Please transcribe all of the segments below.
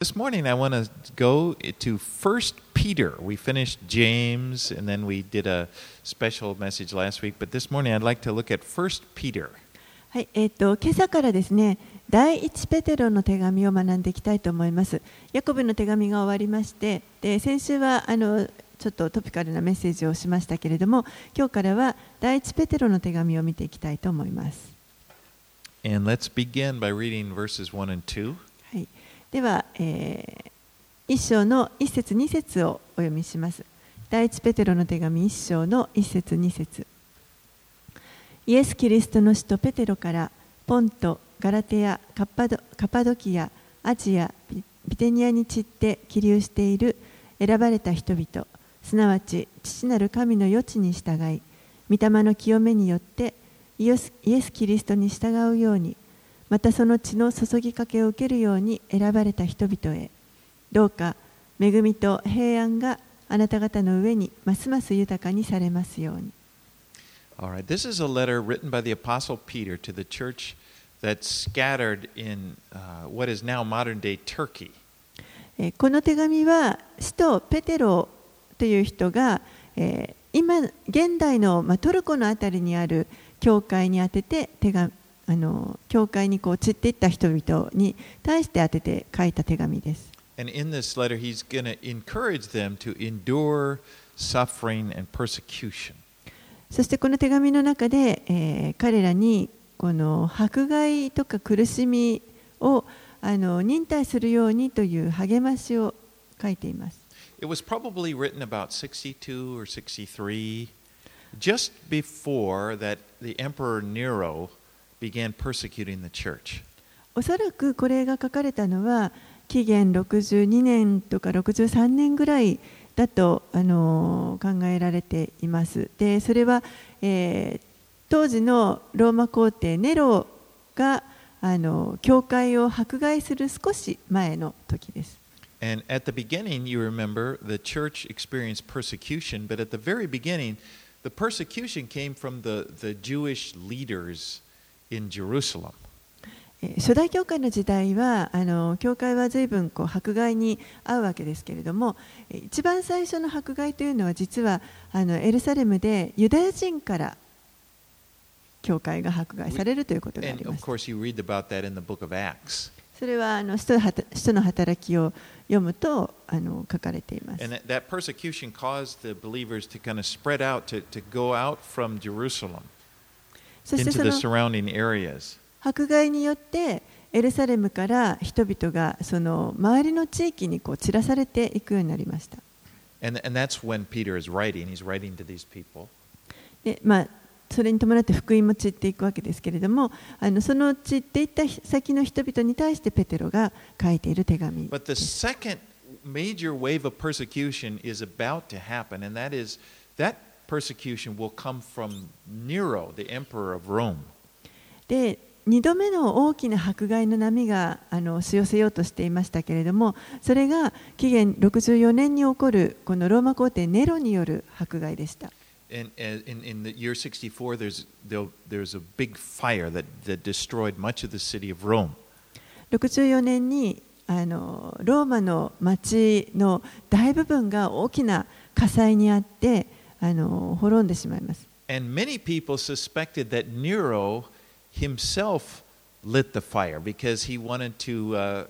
This morning, I want to go to First Peter. We finished James, and then we did a special message last week. But this morning, I'd like to look at First Peter. はい、えっ、と今朝からですね、第一ペテロの手紙を学んでいきたいと思います。ヤコブの手紙が終わりまして、で先週はあのちょっとトピカルなメッセージをしましたけれども、今日からは第一ペテロの手紙を見ていきたいと思います。 And let's begin by reading verses 1 and 2. では、えー一章の一節二節をお読みします。第一ペテロの手紙一章の一節二節。イエス・キリストの使徒ペテロからポント、ガラテヤ、カッパドカパドキア、アジア、ビテニアに散って起立している選ばれた人々、すなわち父なる神の余地に従い、御霊の清めによってイエス・キリストに従うように、またその血の注ぎかけを受けるように選ばれた人々へどうか恵みと平安があなた方の上にますます豊かにされますように。この手紙は使徒ペテロという人が今現代のトルコのあたりにある教会に宛てて手紙あの教会にこう散っていった人々に対して当てて書いた手紙です。そしてこの手紙の中で、えー、彼らにこの迫害とか苦しみをあの忍耐するようにという励ましを書いています。Just before that the Emperor Nero began persecuting the church. おそらくこれが書かれたのは紀元62年とか63年ぐらいだとあの考えられています。でそれは、えー当時のローマ皇帝ネロがあの教会を迫害する少し前の時です。And at the beginning, you remember, the church experienced persecution, but at the very beginning, the persecution came from the, the Jewish leaders 初代教会の時代はあの教会は随分こう迫害に遭うわけですけれども一番最初の迫害というのは実はあのエルサレムでユダヤ人から教会が迫害されるということがあります。それはあの使徒の働きを読むとあの書かれています。そしてその迫害によってエルサレムから人々がその周りの地域にこう散らされていくようになりました。でまあ、それに伴って福音も散っていくわけですけれどもあのその散っていった先の人々に対してペテロが書いている手紙。But the second major wave of persecution is about to happen, and that is that persecution will come from Nero, the emperor of Rome. で、2度目の大きな迫害の波があの押し寄せようとしていましたけれども、それが紀元64年に起こるこのローマ皇帝ネロによる迫害でした。64年にあのローマの街の大部分が大きな火災にあって、あの滅んでしまいます。And many people suspected that Nero himself lit the fire because he wanted to, uh,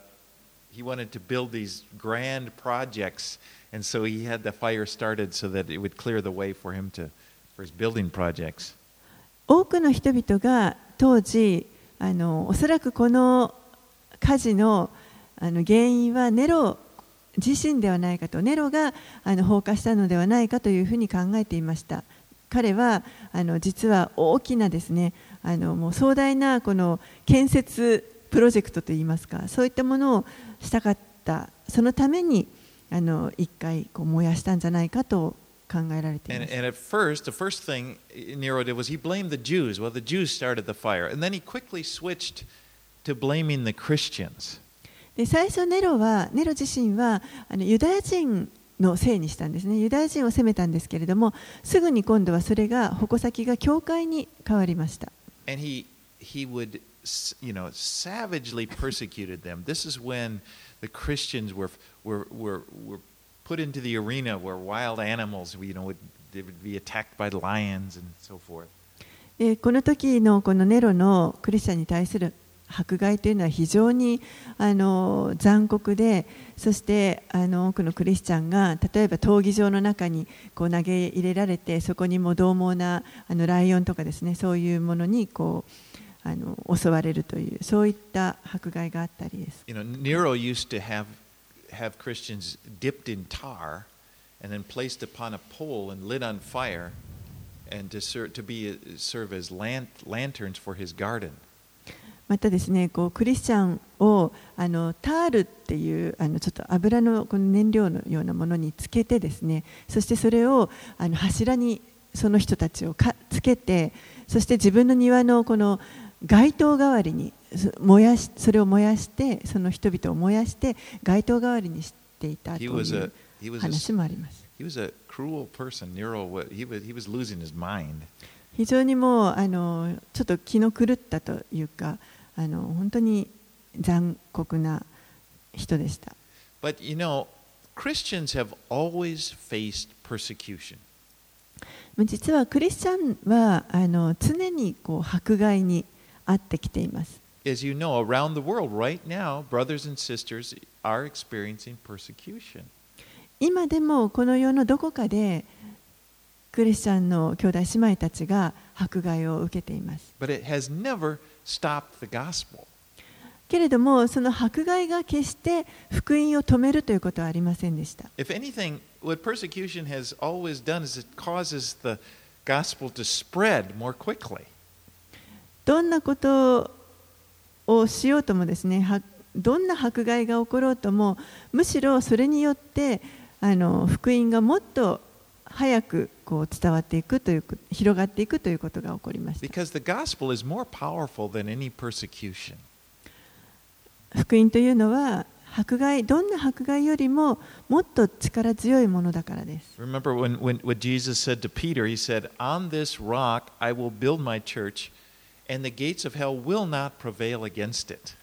he wanted to build these grand projects, and so he had the fire started so that it would clear the way for him to, for his building projects. 多くの人々が当時あのおそらくこの火事のあの原因はネロ自身ではないかとネロがあの放火したのではないかというふうに考えていました彼はあの実は大きなですねあのもう壮大なこの建設プロジェクトといいますかそういったものをしたかったそのためにあの一回こう燃やしたんじゃないかと考えられてい And, and at first, the first thing Nero did was he blamed the Jews. Well, the Jews started the fire. And then he quickly switched to blaming the Christians. で最初ネロはネロ自身はあのユダヤ人のせいにしたんですねユダヤ人を責めたんですけれどもすぐに今度はそれが矛先が教会に変わりました And he, he would, you know, savagely persecuted them. This is when the Christians were, were, were, were put into the arena where wild animals you know, would, they would be attacked by lions and so forth. でこの時のこのネロのクリスチャンに対する迫害というのは非常にあの残酷でそしてあの多くのクリスチャンが例えば闘技場の中にこう投げ入れられてそこにも獰猛なあのライオンとかですねそういうものにこうあの襲われるというそういった迫害があったりです。You know, Nero used to have, have Christians dipped in tar and then placed upon a pole and lit on fire and to, serve, to be, serve as lan, lanterns for his garden. またですねこうクリスチャンをあのタールっていうあのちょっと油のこの燃料のようなものにつけてですねそしてそれをあの柱にその人たちをかつけてそして自分の庭のこの街灯代わりにそ燃やしそれを燃やしてその人々を燃やして街灯代わりにしていたという話もあります。he was a cruel person. Nero, he was, he was losing his mind. 非常にもうあのちょっと気の狂ったというかあの本当に残酷な人でした。But you know, Christians have always faced persecution. 実はクリスチャンはあの常にこう迫害に遭ってきています。As you know, around the world right now, brothers and sisters are experiencing persecution. 今でもこの世のどこかでクリスチャンの兄弟姉妹たちが迫害を受けています。But it has never stopped the gospel. けれどもその迫害が決して福音を止めるということはありませんでした。If anything, what persecution has always done is it causes the gospel to spread more quickly. どんなことをしようともですねはどんな迫害が起ころうともむしろそれによってあの福音がもっと早くこう伝わっていくという広がっていくということが起こりました Because the gospel is more powerful than any persecution. 福音というのは迫害どんな迫害よりももっと力強いものだからです Remember when, when what Jesus said to Peter, he said, On this rock I will build my church, and the gates of hell will not prevail against it.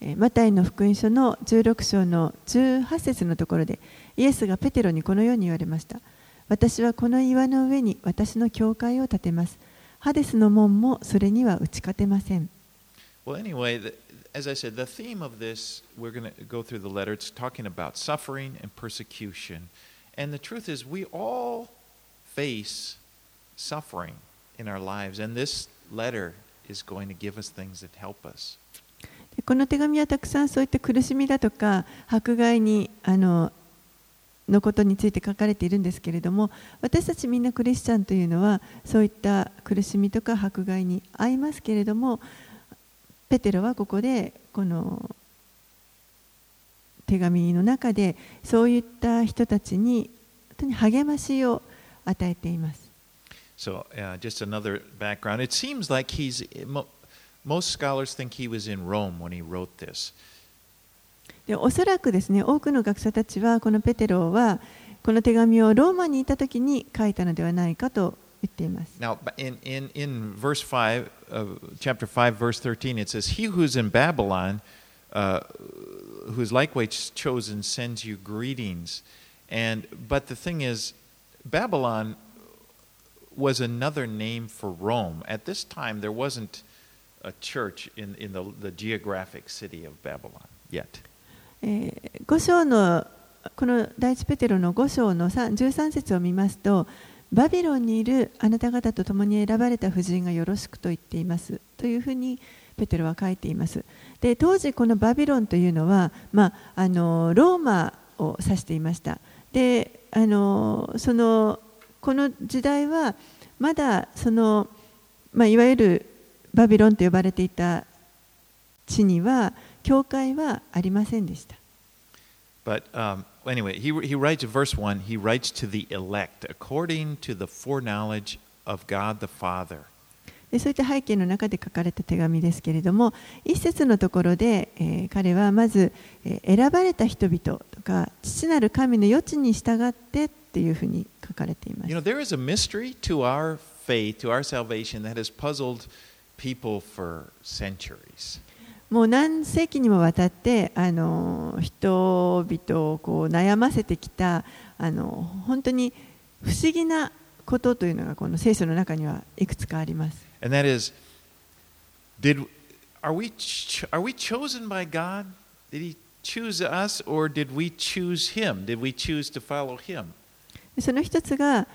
えーマタイの福音書の16章の18節のところでイエスがペテロにこのように言われました私はこの岩の上に私の教会を建てますハデスの門もそれには打ち勝てません Well, anyway, the, as I said, the theme of this, we're going to go through the letter. It's talking about suffering and persecution. And the truth is, we all face suffering in our lives. And this letter is going to give us things that help us. でこの手紙はたくさんそういった苦しみだとか迫害にあののことについて書かれているんですけれども私たちみんなクリスチャンというのはそういった苦しみとか迫害に遭いますけれどもペテロはここでこの手紙の中でそういった人たちに本当に励ましを与えています。So, uh, just another background. It seems like he's, mo- most scholars think he was in Rome when he wrote this. でおそらくですね多くの学者たちはこのペテロはこの手紙をローマにいた時に書いたのではないかと言っています。 Now, in, in, in verse 5, uh, chapter 5, verse 13, it says, He who's in Babylon, uh, who is likewise chosen, sends you greetings. And, but the thing is, Babylon was another name for Rome. At this time, there wasn't a church in, in the, the geographic city of Babylon yet. えー5章のこの第一ペテロの5章の13節を見ますとバビロンにいるあなた方と共に選ばれた婦人がよろしくと言っています。というふうにペテロは書いています。で当時このバビロンというのは、まあ、あのローマを指していました。であのそのこの時代はまだその、まあ、いわゆるバビロンと呼ばれていた地には教会はありませんでした。But um, anyway, he, he writes verse 1 he writes to the elect according to the foreknowledge of God the Father. でそういった背景の中で書かれた手紙ですけれども一節のところで、えー彼はまず、えー選ばれた人々とか父なる神の余地に従ってっていうふうに書かれています You know, there is a mystery to our faith, to our salvation, that has puzzled people for centuries. もう何世紀にもわたってあの人々をこう悩ませてきたあの本当に不思議なことというのがこの聖書の中にはいくつかあります。And that is, did, are, we ch- are we chosen by God? Did He choose us or did we choose Him? Did we choose to follow Him? その一つが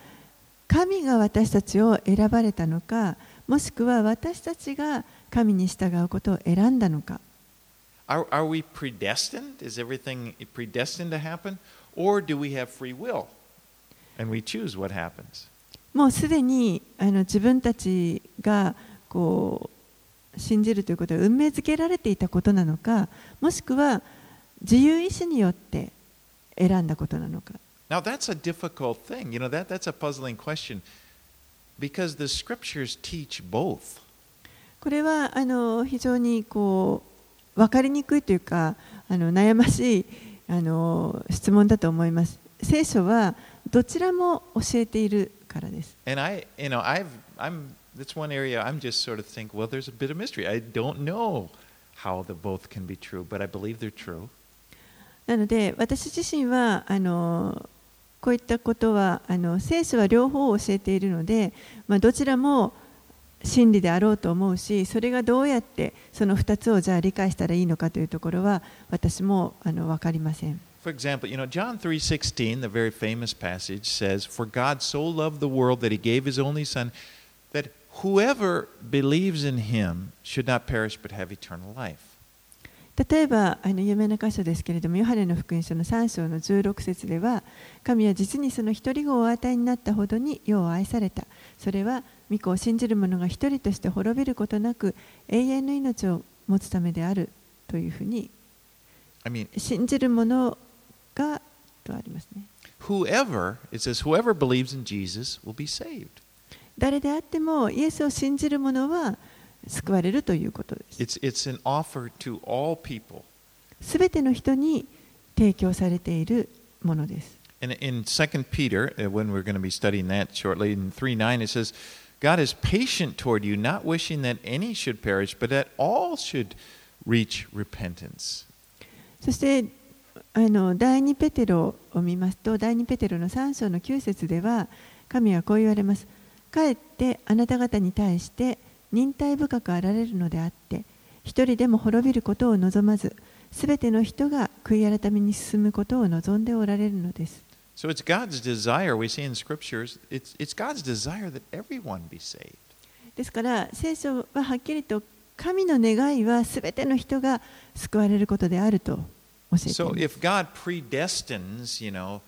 神が私たちを選ばれたのかもしくは私たちが神に従うことを選んだのか Are, are we predestined? Is everything predestined to happen? Or do we have free will and we choose what happens? もうすでにあの自分たちがこう信じるということは運命づけられていたことなのかもしくは自由意志によって選んだことなのか Now, that's a difficult thing. You know, that, that's a puzzling question because the scriptures teach both. これはあの非常にこう分かりにくいというかあの悩ましいあの質問だと思います。聖書はどちらも教えているからです。なので私自身はあのこういったことはあの聖書は両方教えているので、ま、どちらも。真理であろうと思うしそれがどうやってその2つをじゃあ理解したらいいのかというところは私もあの分かりません。For example, you know, John 3:16, the very famous passage says, "For God so loved the world that he gave his only son that whoever believes in him should not perish but have eternal life." 例えばあの有名な箇所ですけれども、ヨハネの福音書の3章の16節では、神は実にその一人子をお与えになったほどに世を愛された。それは、御子を信じる者が一人として滅びることなく、永遠の命を持つためであるというふうに、I mean, 信じる者がとありますね。whoever, it says whoever believes in Jesus will be saved. 誰であっても、イエスを信じる者は救われるということです。It's it's an offer to all people. すべての人に提供されているものです。And in 2 Peter, uh, when we're going to be studying that shortly, in 3 9, it says, God is patient toward you, not wishing that any should perish, but that all should reach repentance. そしてあの第2ペテロを見ますと第2ペテロの3章の9節では神はこう言われます。かえってあなた方に対して忍耐深くあられるのであって一人でも滅びることを望まずすべての人が悔い改めに進むことを望んでおられるのです。So it's God's desire, we see in scriptures, it's, it's God's desire that everyone be saved. ですから聖書ははっきりと神の願いはすべての人が救われることであると教えてい So ます。 if God predestines, you know,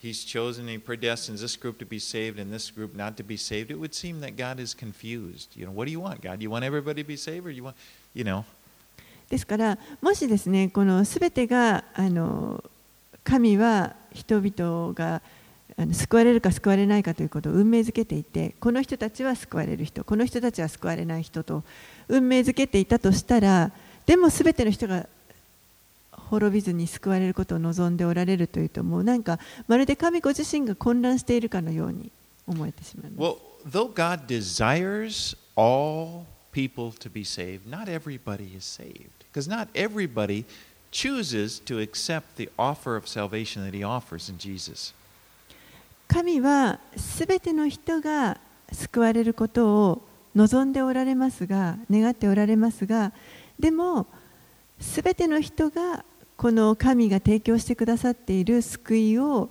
He's chosen, He predestines this group to be saved and this group not to be saved, it would seem that God is confused. You know, what do you want, God? You want everybody to be saved or you want, you know? ですからもしですねこのすべてがあの 神は人々が救われるか救われないかということを運命づけていてこの人たちは救われる人この人たちは救われない人と運命づけていたとしたらでもすべての人が滅びずに救われることを望んでおられるというともうなんかまるで神ご自身が混乱しているかのように思えてしまいます。Well, though God desires all people to be saved, not everybody is saved. Because not everybody chooses to accept the offer of salvation that He offers in Jesus. 神はすべての人が救われることを望んでおられますが願っておられますがでもすべての人がこの神が提供してくださっている救いを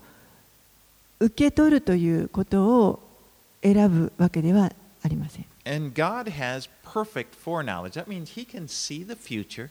受け取るということを選ぶわけではありません。And God has perfect foreknowledge. That means He can see the future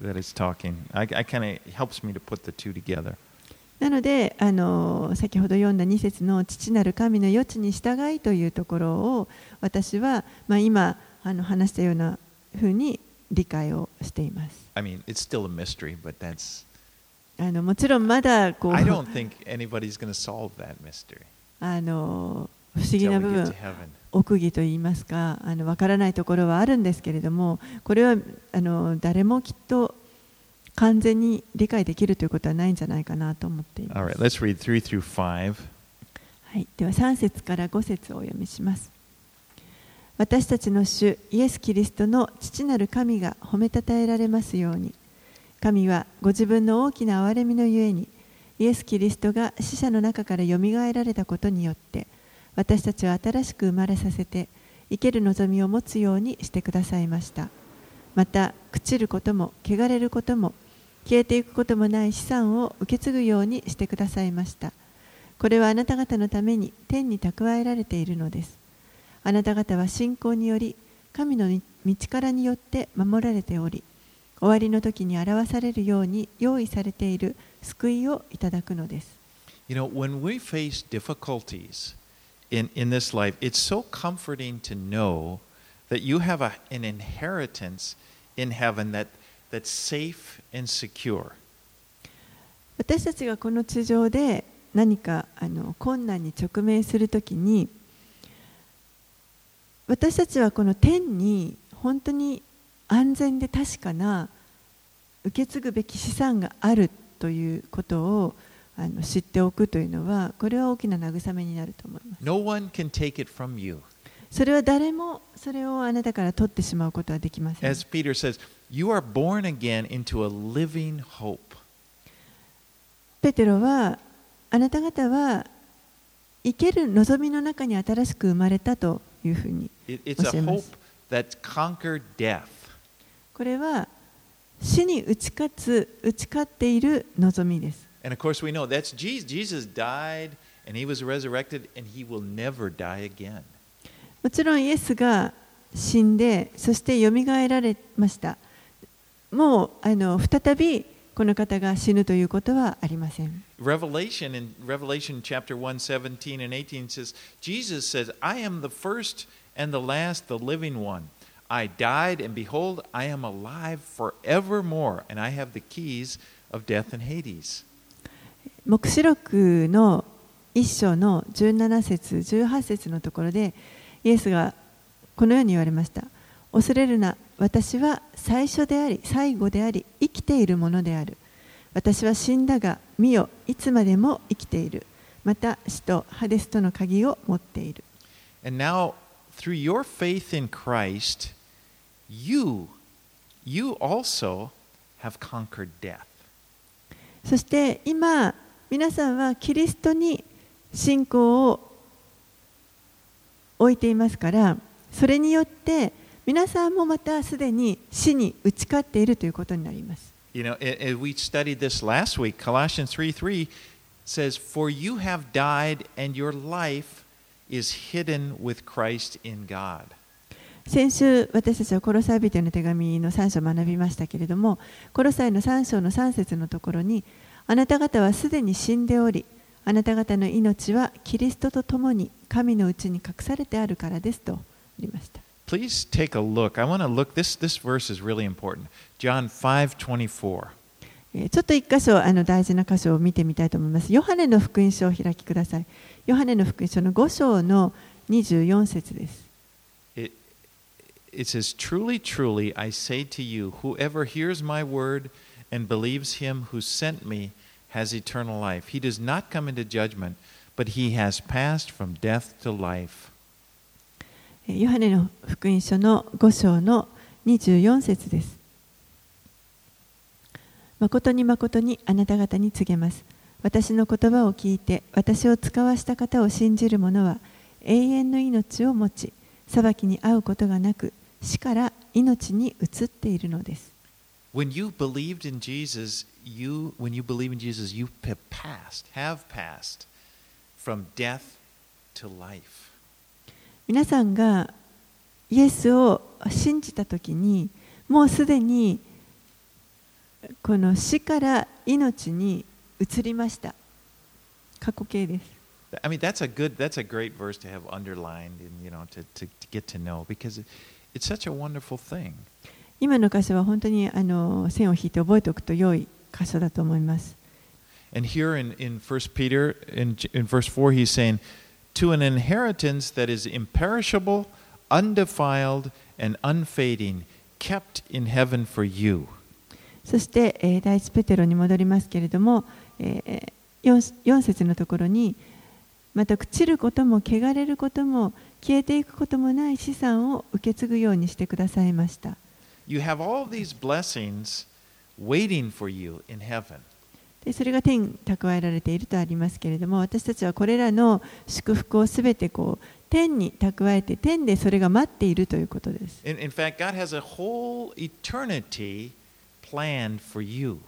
that it's talking. I, I kind of helps me to put the two together. なのであの先ほど読んだ2節の父なる神の余地に従いというところを私は、まあ、今あの話したようなふうに理解をしています。I mean, it's still a mystery, but that's. あのもちろんまだこう I don't think anybody's going to solve that mystery あの不思議な部 get 分 to heaven. 奥義といいますかあの分からないところはあるんですけれどもこれはあの誰もきっと完全に理解できるということはないんじゃないかなと思っています。Right, let's read 3 through 5. はい、では3節から5節をお読みします。私たちの主イエス・キリストの父なる神が褒めたたえられますように神はご自分の大きな憐れみのゆえにイエス・キリストが死者の中からよみがえられたことによって私たちを新しく生まれさせて生ける望みを持つようにしてくださいましたまた朽ちることも汚れることも消えていくこともない資産を受け継ぐようにしてくださいましたこれはあなた方のために天に蓄えられているのです。あなた方は信仰により、神の道からによって守られており、終わりの時に表されるように用意されている救いをいただくのです。You know, when we face difficulties in, in this life, it's so comforting to know that you have a, an inheritance in heaven that, that's safe and secure. 私たちがこの地上で何かあの困難に直面するときに、私たちはこの天に本当に安全で確かな受け継ぐべき資産があるということをあの知っておくというのはこれは大きな慰めになると思います。No one can take it from you. それは誰もそれをあなたから取ってしまうことはできません。As Peter says, you are born again into a living hope. ペテロはあなた方は生ける望みの中に新しく生まれたというふうに教えます conquered death. これは死に打ち勝つ打ち勝っている望みです。And of course, we know that's Jesus. Jesus died and he was resurrected and he will never die again. もちろんイエスが死んでそしてよみがえられました。もうあの再びこの方が死ぬということはありません。 Revelation in Revelation chapter 1, 17 and 18 says, Jesus says, I am the first and the last, the living one. I died, and behold, I am alive forevermore, and I have the keys of death and Hades. 黙示録の一章の17節18節のところでイエスがこのように言われました。恐れるな私は最初であり最後であり生きているものである。私は死んだが見よいつまでも生きている。また死とハデスとの鍵を持っている。And now, through your faith in Christ, you, you also have conquered death. そして今皆さんはキリストに信仰を置いていますからそれによって皆さんもまたすでに死に打ち勝っているということになります。You know, a- a- we studied this last week. Colossians 3 3 says, For you have died, and your life is hidden with Christ in God. 先週私たちはコロサイ人への手紙の3章を学びましたけれどもコロサイの3章の3節のところにあなた方はすでに死んでおりあなた方の命はキリストと共に神のうちに隠されてあるからですとありました。Please take a look. I want to look. This, this verse is really important. John 5 24. えーちょっと一箇所あの大事な箇所を見てみたいと思います。ヨハネの福音書をお開きください。ヨハネの福音書の5章の24節です。It, it says, Truly, truly, I say to you, whoever hears my word and and believes him who sent me has eternal life. He does not come into judgment, but he has passed from death to life. ヨハネの福音書の5章の24節です。誠に誠にあなた方に告げます。私の言葉を聞いて私を使わした方を信じる者は永遠の命を持ち、裁きに遭うことがなく死から命に移っているのです。When you believed in Jesus, you when you believe in Jesus, you have passed, have passed from death to life. 皆さんがイエスを信じたときにもうすでにこの死から命に移りました過去形です I mean, that's a good, that's a great verse to have underlined and you know to, to, to get to know because it, it's such a wonderful thing. 今の箇所は本当にあの線を引いて覚えておくと良い箇所だと思います。And here in, in 1 Peter, in, in verse 4, he's saying, To an inheritance that is imperishable, undefiled, and unfading, kept in heaven for you. そして、えー第一ペテロに戻りますけれども、え 4, 4節のところに、また朽ちることも汚れることも消えていくこともない資産を受け継ぐようにしてくださいました。You have all these blessings waiting for you in heaven. でそれが天に蓄えられているとありますけれども私たちはこれらの祝福をすべてこう天に蓄えて天でそれが待っているということです。In, in fact, God has a whole eternity planned for you.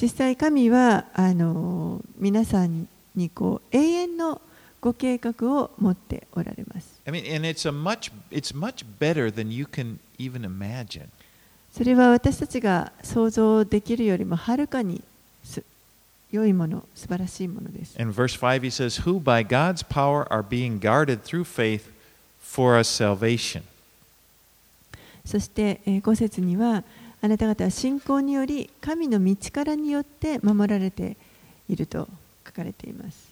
実際神はあの皆さんにこう永遠のご計画を持っておられます。それは私たちが想像できるよりもはるかに良いもの、素晴らしいものです。そして、え、節には、あなた方は信仰により神の道からによって守られていると書かれています。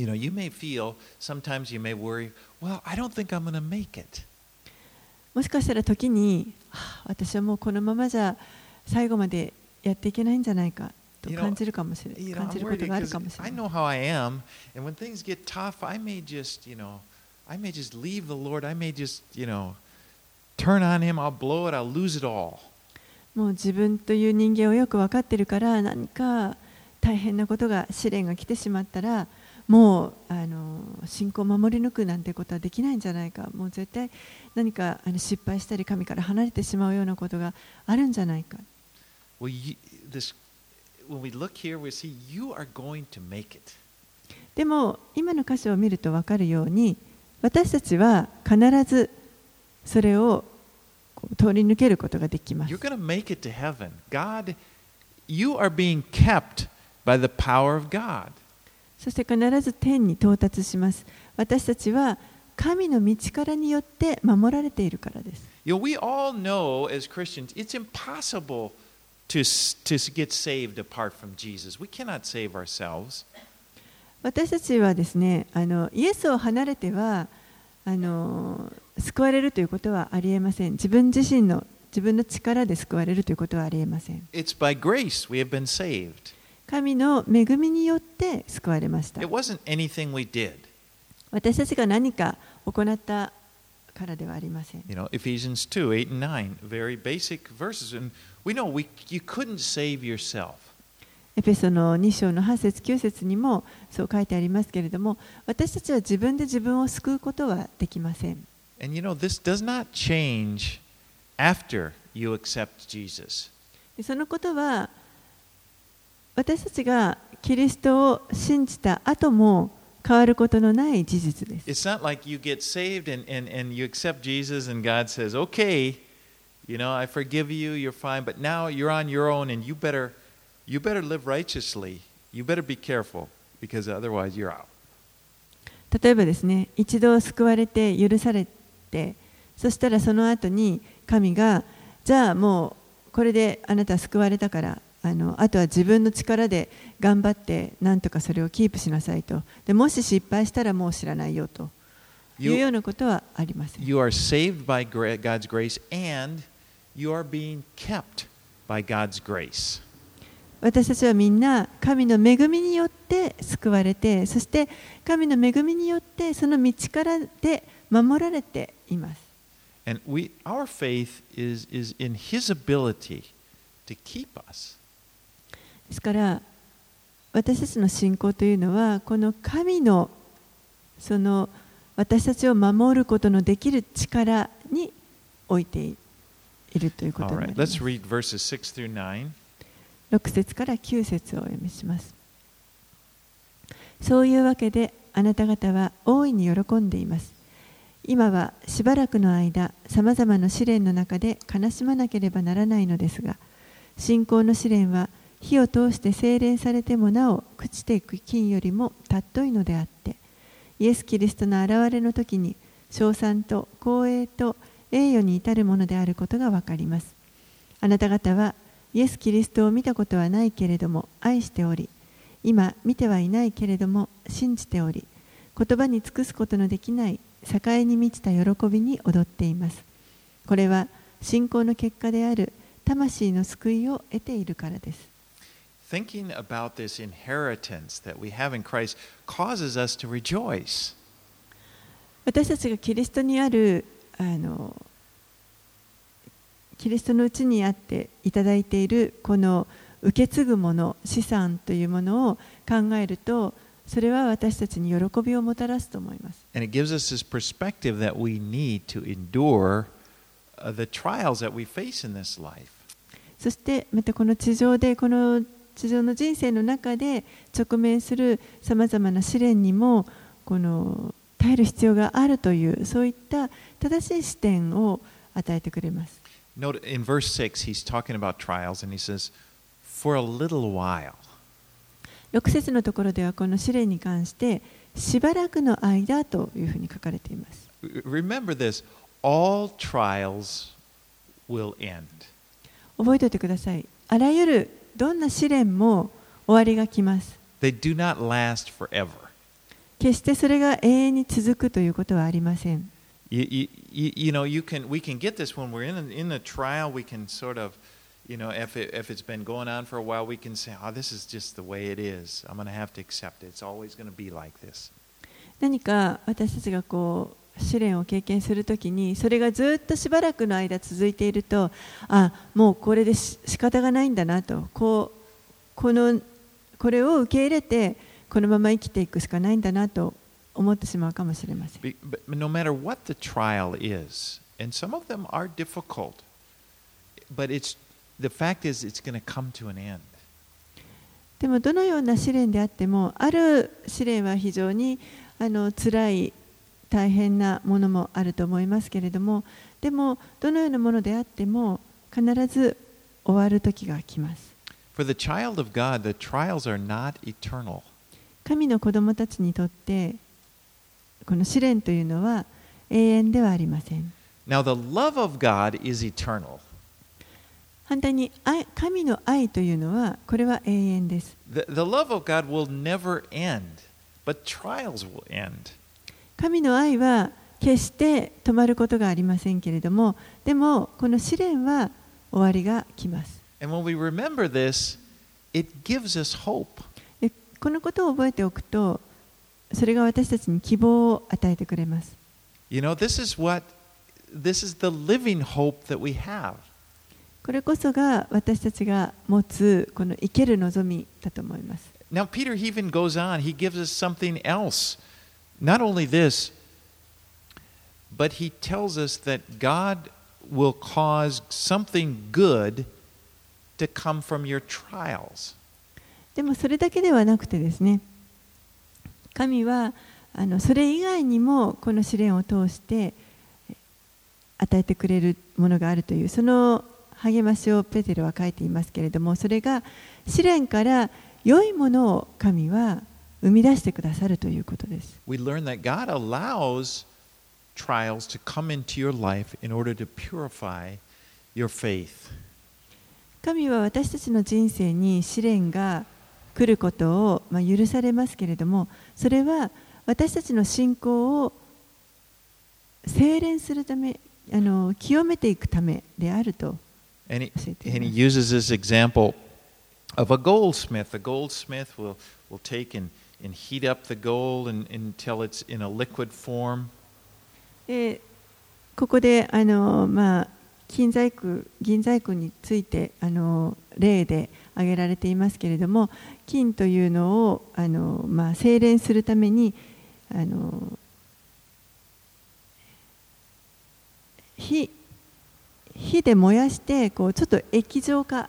You know, you may feel sometimes you may worry, "Well, I don't think I'm going to make it." もしかしたら時に、はあ私はもうこのままじゃ最後までやっていけないんじゃないかと感じるかもしれ You 感 know, じることがあるかもしれ I ない know。how I am, and when things get tough, I may just, you know, I may just leave the Lord. I may just, you know, turn on Him. I'll blow it. I'll lose it all. もう自分という人間をよく分かってるから何か大変なことが試練が来てしまったらもうあの信仰を守り抜くなんてことはできないんじゃないかもう絶対何かあの失敗したり神から離れてしまうようなことがあるんじゃないか。でも今の歌詞を見ると分かるように私たちは必ずそれを通り抜けることができます。you are being kept by the power of God, そして必ず天に到達します私たちは神の道からによって守られているからです You know, we all know as Christians, it's impossible to, to get saved apart from Jesus. We cannot save ourselves. 私たちはですねあのイエスを離れてはあの救われるということはありえません自分自身の自分の力で救われるということはありえません It's by grace we have been saved. 神の恵みによって救われました.私たちが何か行ったからではありません You know, Ephesians 2 8 and 9, very basic verses. And we know we, you couldn't save yourself. エペソの2章の8節9節にもそう書いてありますけれども私たちは自分で自分を救うことはできません And you know, this does not change after you accept Jesus. でそのことは私たちがキリストを信じた後も変わることのない事実です。例えばですね、一度救われて許され、て、そしたらその後に、神が、じゃあもう、これで、あなた救われたから、あのあとは自分の力で頑張ってなんとかそれをキープしなさいと。でもし失敗したらもう知らないよというようなことはありません。you are saved by God's grace and you are being kept by God's grace. 私たちはみんな神の恵みによって救われてそして神の恵みによってその道からで守られています And we, our faith is, is in His ability to keep us. ですから私たちの信仰というのはこの神のその私たちを守ることのできる力に置いているということになり right, ま let's す read verses 6 through 9. 6節から9節をお読みします。そういうわけであなた方は大いに喜んでいます。今はしばらくの間さまざまな試練の中で悲しまなければならないのですが信仰の試練は火を通して精錬されてもなお朽ちていく金よりも尊いのであってイエス・キリストの現れの時に称賛と光栄と栄誉に至るものであることがわかります。あなた方はイエス・キリストを見たことはないけれども愛しており今見てはいないけれども信じており言葉に尽くすことのできない栄に満ちた喜びに踊っています。これは信仰の結果である魂の救いを得ているからです。Thinking about this inheritance that we have in Christ causes us to rejoice. 私たちがキリストにあるあのキリストのうちにあっていただいているこの受け継ぐもの資産というものを考えるとそれは私たちに喜びをもたらすと思います。And it gives us this perspective that we need to endure uh, the trials that we face in this life. そしてまたこの地上でこの地上の人生の中で直面するさまざまな試練にもこの耐える必要があるというそういった正しい視点を与えてくれます。Note in verse 6, he's talking about trials and he says, For a little while. 6節のところではこの試練に関してしばらくの間というふうに書かれています。Remember this all trials will end. 覚えておいてください。あらゆるどんな試練も終わりが来ます。決してそれが永遠に続くということはありません。何か私たちがこう試練を経験するときにそれがずっとしばらくの間続いているとあもうこれでし仕方がないんだなとこうこのこれを受け入れてこのまま生きていくしかないんだなと思ってしまうかもしれません。Be- But no matter what the trial is, and some of them are difficult, but it's the fact is it's going to come to an end. でもどのような試練であってもある試練は非常にあの辛い大変なものもあると思いますけれどもでもどのようなものであっても必ず終わる時が来ます For the child of God, the trials are not eternal. 神の子供たちにとってこの試練というのは永遠ではありません Now, the love of God is eternal. 反対に愛神の愛というのはこれは永遠です The, the love of God will never end, but trials will end. 神の愛は決して止まることがありませんけれどもでもこの試練は終わりが来ます And when we remember this, it gives us hope. でこのことを覚えておくとそれが私たちに希望を与えてくれます You know, this is what, this is the living hope that we have. これこそが私たちが持つこの生ける望みだと思います Now, Peter even goes on, he gives us something else. Not only this, but he tells us that God will cause something good to come from your trials. でもそれだけではなくてですね神はあのそれ以外にもこの試練を通して与えてくれるものがあるというその励ましをペテロは書いていますけれどもそれが試練から良いものを神は生み出してくださるということです。神は私たちの人生に試練が来ることを、まあ、許されますけれども、それは私たちの信仰を精錬するため、あの清めていくためであると。And heat up the gold and, until it's in a liquid form. でここであの、まあ、金細工銀細工についてあの例で挙げられていますけれども金というのをあの、まあ、精錬するためにあの火火で燃やしてこうちょっと液状化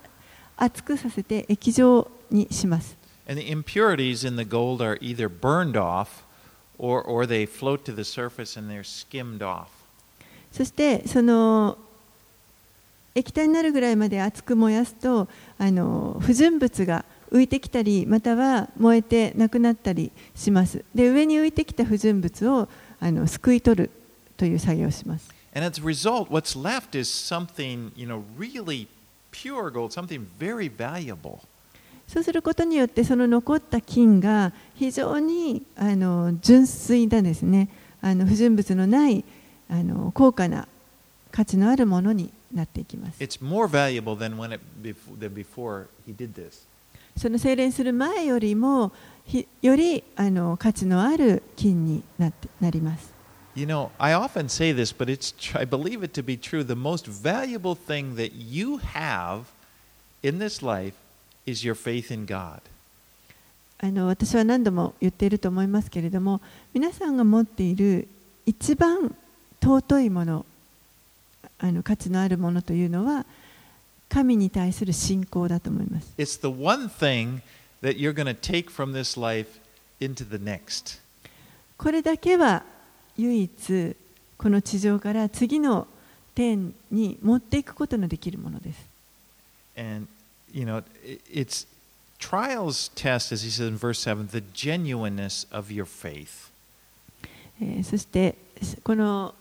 熱くさせて液状にします。And the impurities in the gold are either burned off or, or they float to the surface and they're skimmed off. そしてその液体になるぐらいまで熱く燃やすとあの不純物が浮いてきたりまたは燃えてなくなったりしますで上に浮いてきた不純物をあのすくい取るという作業をします And as a result, what's left is something, you know, really pure gold, something very valuable. そうすることによってその残った金が非常にあの純粋なですねあの不純物のないあの高価な価値のあるものになっていきます。It's more valuable than when it bef- than before he did this. その精錬する前よりもひよりあの価値のある金になってなります。You know, I often say this, but it's I believe it to be true. The most valuable thing that you have in this life is your faith in God? あの私は何度も言っていると思いますけれども皆さんが持っている一番尊いものあの価値のあるものというのは神に対する信仰だと思います。It's the one thing that you're going to take from this life into the next. これだけは唯一この地上から次の天に持っていくことのできるものです。And, you know, it's trials test, as he says in verse 7, the genuineness of your faith. えーそしてこの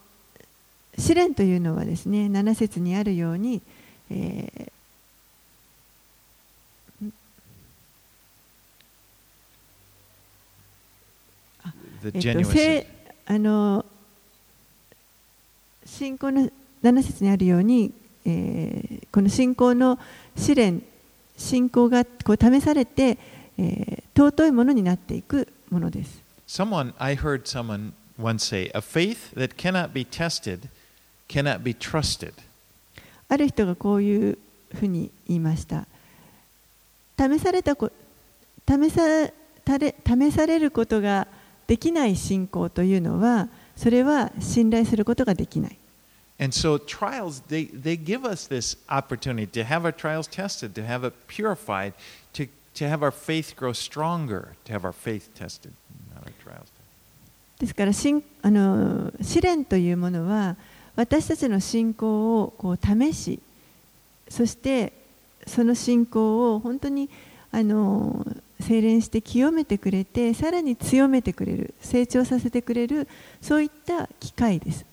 試練というのはですね7節にあるように、えーん The えっと.せあの信仰の7節にあるように、えーこの信仰の試練信仰がこう試されて、えー尊いものになっていくものです。Someone, I heard someone once say, a faith that cannot be tested cannot be trusted. ある人がこういうふうに言いました。試されたこ試さたれ試されることができない信仰というのは、それは信頼することができない。And so trials, they, they give us this opportunity to have our trials tested, to have it purified, to, to have our faith grow stronger, to have our faith tested, not our trials. ですから信あの試練というものは私たちの信仰をこう試しそしてその信仰を本当にあの精錬して清めてくれてさらに強めてくれる成長させてくれるそういった機会です。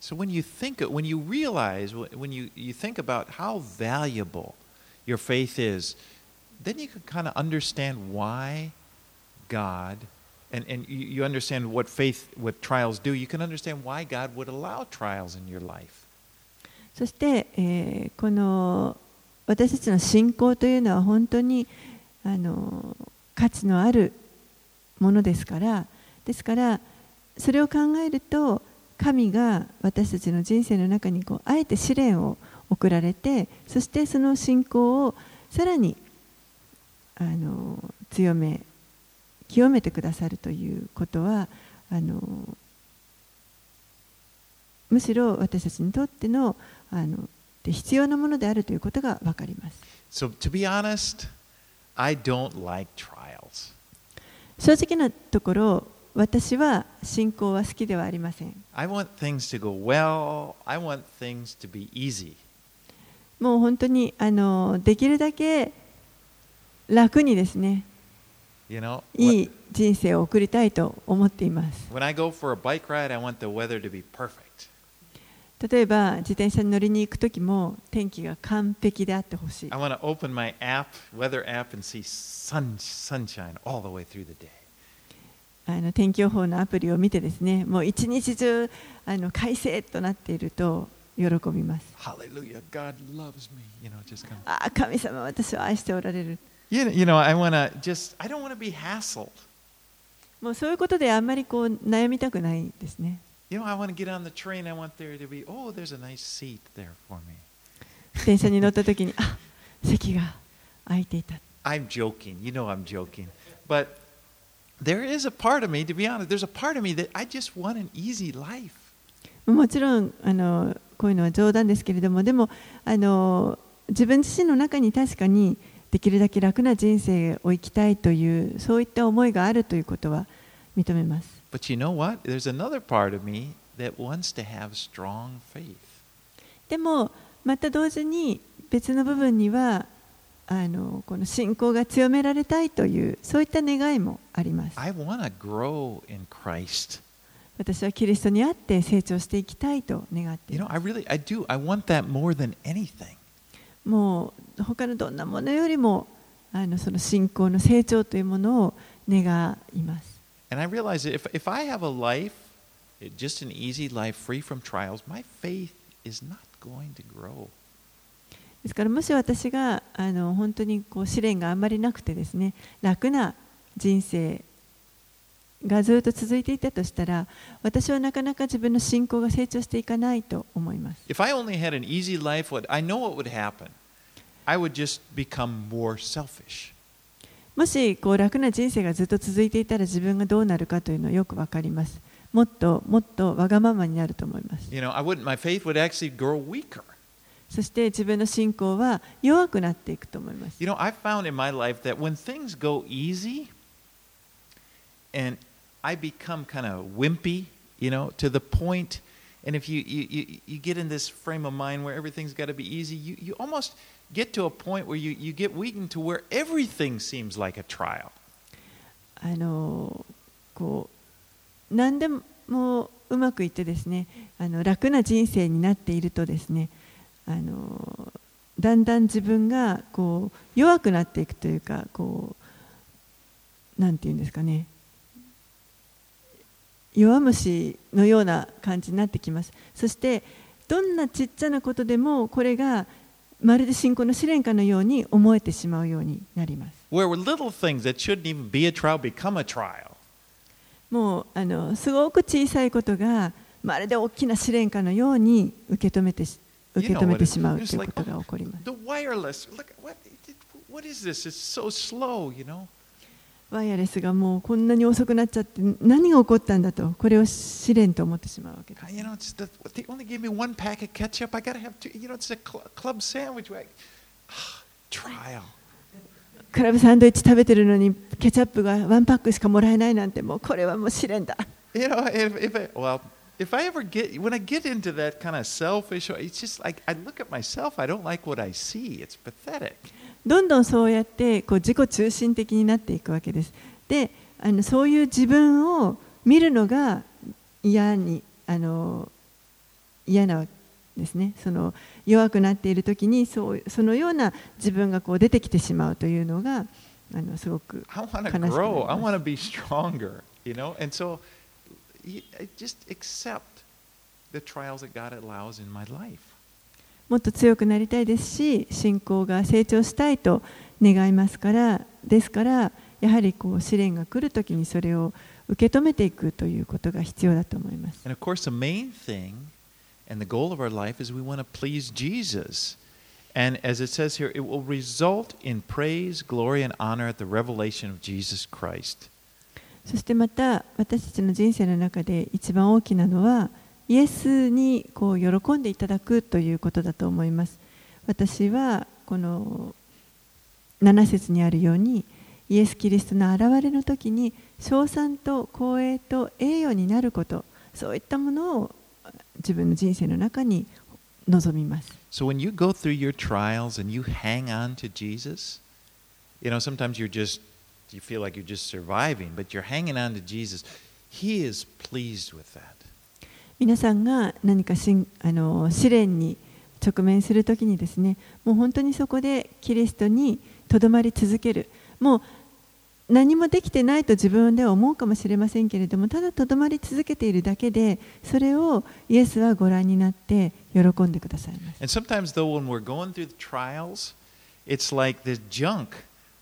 So when you think, when you realize, when you, you think about how valuable your faith is, then you can kind of understand why God, and, and you, you understand what faith, what trials do, you can understand why God would allow trials in your life. そして、えーこの私たちの信仰というのは本当にあの価値のあるものですからですからそれを考えると 神が私たちの人生の中にこうあえて試練を送られてそしてその信仰をさらにあの強め清めてくださるということはあのむしろ私たちにとってのあので必要なものであるということが分かります。So to be honest, I don't like trials. 正直なところ、私は信仰は好きではありません。もう本当にあのできるだけ楽にですね、いい人生を送りたいと思っています。例えば自転車に乗りに行くときも天気が完璧であってほしい。あの天気予報のアプリを見てですね、もう一日中あの快晴となっていると喜びます。Hallelujah, God loves me. You know, just kind of. ああ、神様私を愛しておられる。You know, I want to just, I don't want to be hassled. もうそういうことであんまりこう悩みたくないですね。You know, I want to get on the train. I want there to be, oh, there's a nice seat there for me. 電車に乗った時に、あ席が空いていた。I'm joking. You know I'm joking. But there is a part of me, to be honest, there's a part of me that I just want an easy life. もちろんあのこういうのは冗談ですけれども、でもあの自分自身の中に確かにできるだけ楽な人生を生きたいというそういった思いがあるということは認めます。But you know what? There's another part of me that wants to have strong faith. でもまた同時に別の部分にはあのこの信仰が強められたいというそういった願いもあります。私はキリストにあって成長していきたいと願っています。もう他のどんなものよりもあのその信仰の成長というものを願います。ですからもし私があの本当にこう試練があんまりなくてですね楽な人生がずっと続いていたとしたら私はなかなか自分の信仰が成長していかないと思います。If I only had an easy life, I know what would happen. I would just become more selfish. もしこう楽な人生がずっと続いていたら自分がどうなるかというのはよくわかります。もっともっとわがままになると思います。You know, I wouldn't. My faith would actually grow weaker. そして自分の信仰は弱くなっていくと思います。You know, I found in my life that when things go easy, and I become kind of wimpy, you know, to the point, and if you you, you, you get in this frame of mind where everything's got to be easy, you, you almost get to a point where you, you get weakened to where everything seems like a trial. あのこう何でもうまくいってですねあの楽な人生になっているとですねあのだんだん自分がこう弱くなっていくというかこうなんていうんですかね。弱虫のような感じになってきます。そしてどんなちっちゃなことでもこれがまるで信仰の試練かのように思えてしまうようになります.もうあのすごく小さいことがまるで大きな試練かのように受け止めてし受け止めてしまうということが起こります。ワイヤレスがもうこんなに遅くなっちゃって何が起こったんだとこれを試練と思ってしまうわけです。クラブサンドイッチ食べてるのにケチャップがワンパックしかもらえないなんてもうこれはもう試練だ。If I ever get, when I get into that kind of selfish, it's just like I look at myself, I don't like what I see. It's pathetic. どんどんそうやってこう自己中心的になっていくわけです。であのそういう自分を見るのが嫌にあの嫌なですねその弱くなっている時にそうそのような自分がこう出てきてしまうというのがあのすごく I 悲しくなり grow. I ます want to be stronger, you know? And so I just accept the trials that God allows in my life. もっと強くなりたいですし信仰が成長したいと願いますからですからやはりこう試練が来る時にそれを受け止めていくということが必要だと思います。And of course, the main thing and the goal of our life is we want to please Jesus. And as it says here, it will result in praise, glory, and honor at the revelation of Jesus Christ. そしてまた私たちの人生の中で一番大きなのはイエスにこう喜んでいただくということだと思います。私はこの7節にあるようにイエス・キリストの現れの時に称賛と光栄と栄誉になることそういったものを自分の人生の中に望みます。So when you go through your trials and you hang on to Jesus, you know, sometimes you're just, you feel like you're just surviving, but you're hanging on to Jesus. He is pleased with that. 皆さんが何かしんあの試練に直面するときにですねもう本当にそこでキリストにとどまり続けるもう何もできてないと自分では思うかもしれませんけれどもただとどまり続けているだけでそれをイエスはご覧になって喜んでくださいます And sometimes, though, when we're going through the trials, it's like the junk,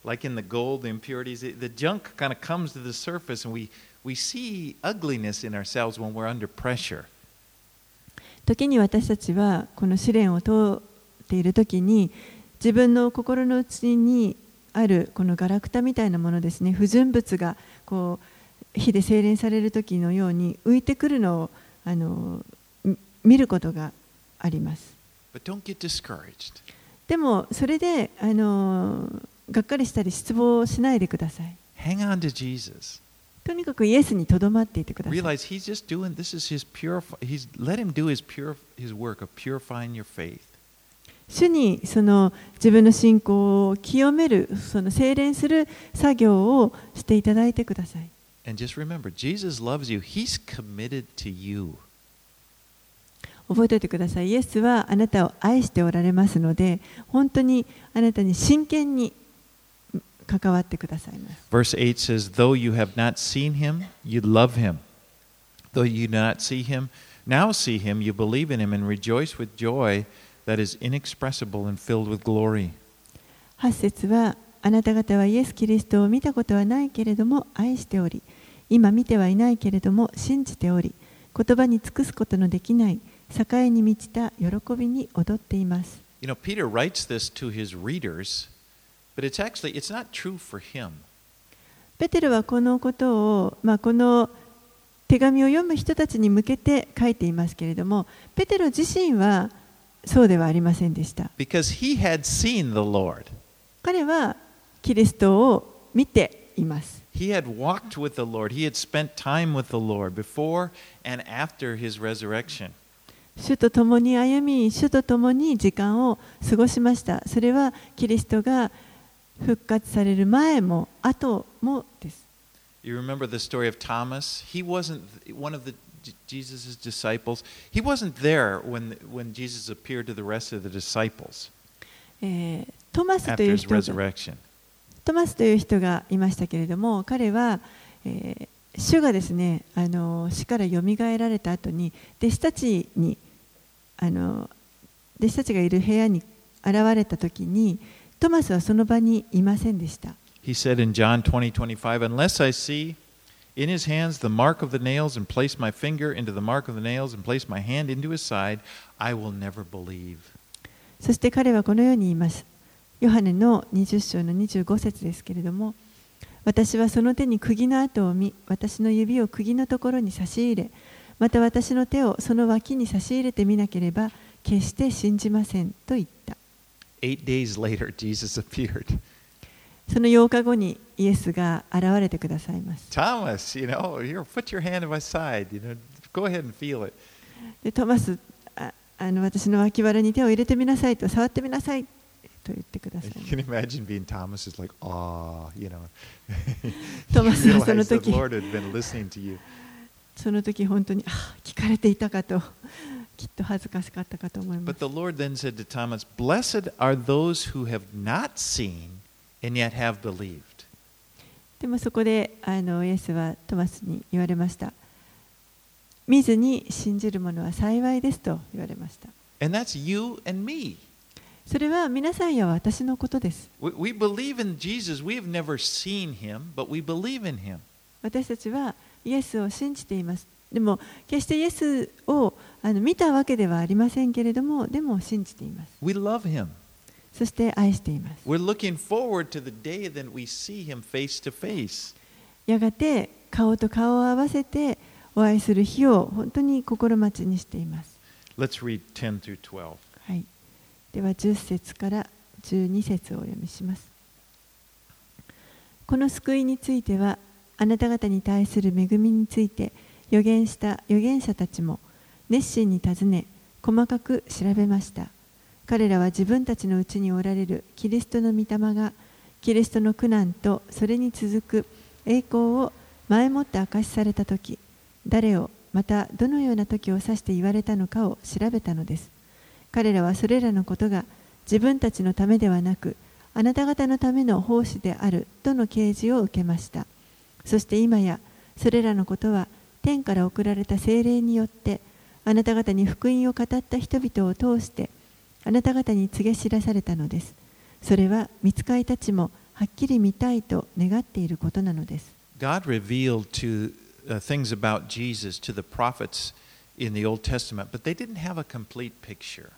like in the gold, the impurities, it- the junk kind of comes to the surface, and we, we see ugliness in ourselves when we're under pressure. 時に私たちはこの試練を通っている時に自分の心の内にあるこのガラクタみたいなものですね不純物がこう火で精錬される時のように浮いてくるのをあのみ見ることがあります But don't get discouraged. でもそれであのがっかりしたり失望しないでください Hang on to Jesus. とにかくイエスにとどまっていてください Realize He's just doing this is His purify. He's let Him do His pure His work of purifying your faith. 主にその自分の信仰を清めるその精錬する作業をしていただいてください And just remember, Jesus loves you. He's committed to you. 覚えておいてください。イエスはあなたを愛しておられますので、本当にあなたに真剣に関わってくださいます。Verse 8 says, Though you have not seen him, you love him. Though you do not see him, now see him, you believe in him and rejoice with joy that is inexpressible and filled with glory. 8節はあなた方はイエス・キリストを見たことはないけれども愛しており今見てはいないけれども信じており言葉に尽くすことのできない栄に満ちた喜びに踊っています You know, Peter writes this to his readers, but it's actually it's not true for him. ペテロはこのことを、まあ、この手紙を読む人たちに向けて書いていますけれどもペテロ自身はそうではありませんでした Because he had seen the Lord. 彼はキリストを見ています He had walked with the Lord. He had spent time with the Lord before and after his resurrection. 主と共に歩み、主と共に時間を過ごしました。それはキリストが復活される前も後もです。You remember the story of Thomas? He wasn't one of the Jesus' disciples. He wasn't there when, when Jesus appeared to the rest of the disciples えートマスという人が.トマスという人がいましたけれども、彼は、えー主がですね、あの死からよみがえられた後に弟子たちにあの弟子たちがいる部屋に現れた時にトマスはその場にいませんでした。He said in John 20, 25, Unless I see in his hands the mark of the nails and place my finger into the mark of the nails and place my hand into his side, I will never believe. そして彼はこのように言います。ヨハネの20章の25節ですけれども、私はその手に釘の跡を見、私の指を釘のところに差し入れ、また私の手をその脇に差し入れてみなければ、決して信じませんと言った。その8日後にイエスが現れてくださいます。トマス、トマスああの私の脇腹に手を入れてみなさいと、触ってみなさいと言ってください。トマスはその時、その時本当にあ聞かれていたかと。きっと恥ずかしかったかと思いま But す。the Lord then said to Thomas, Blessed are those who have not seen and yet have believed. でもそこであのイエスはトマスに言われました。見ずに信じる者は幸いですと言われました。And that's you and me. それは皆さんや私のことです。We, we believe in Jesus. We have never seen him, but we believe in him. 私たちはイエスを信じています。でも決してイエスをあの見たわけではありませんけれども、でも信じています。We love him. そして愛しています。We're looking forward to the day that we see him face to face. やがて顔と顔を合わせてお会いする日を本当に心待ちにしています。Let's read 10 through 12. はい、では10節から12節をお読みします。この救いについてはあなた方に対する恵みについて予言した預言者たちも熱心に尋ね細かく調べました。彼らは自分たちのうちにおられるキリストの御霊がキリストの苦難とそれに続く栄光を前もって明かしされた時誰をまたどのような時を指して言われたのかを調べたのです。彼らはそれらのことが自分たちのためではなくあなた方のための奉仕であるとの啓示を受けました。そして今やそれらのことは天から送られた精霊によってあなた方に福音を語った人々を通してあなた方に告げ知らされたのですそれは見つかりたちもはっきり見たいと願っていることなのです God revealed to uh, things about Jesus to the prophets in the Old Testament, but they didn't have a complete picture.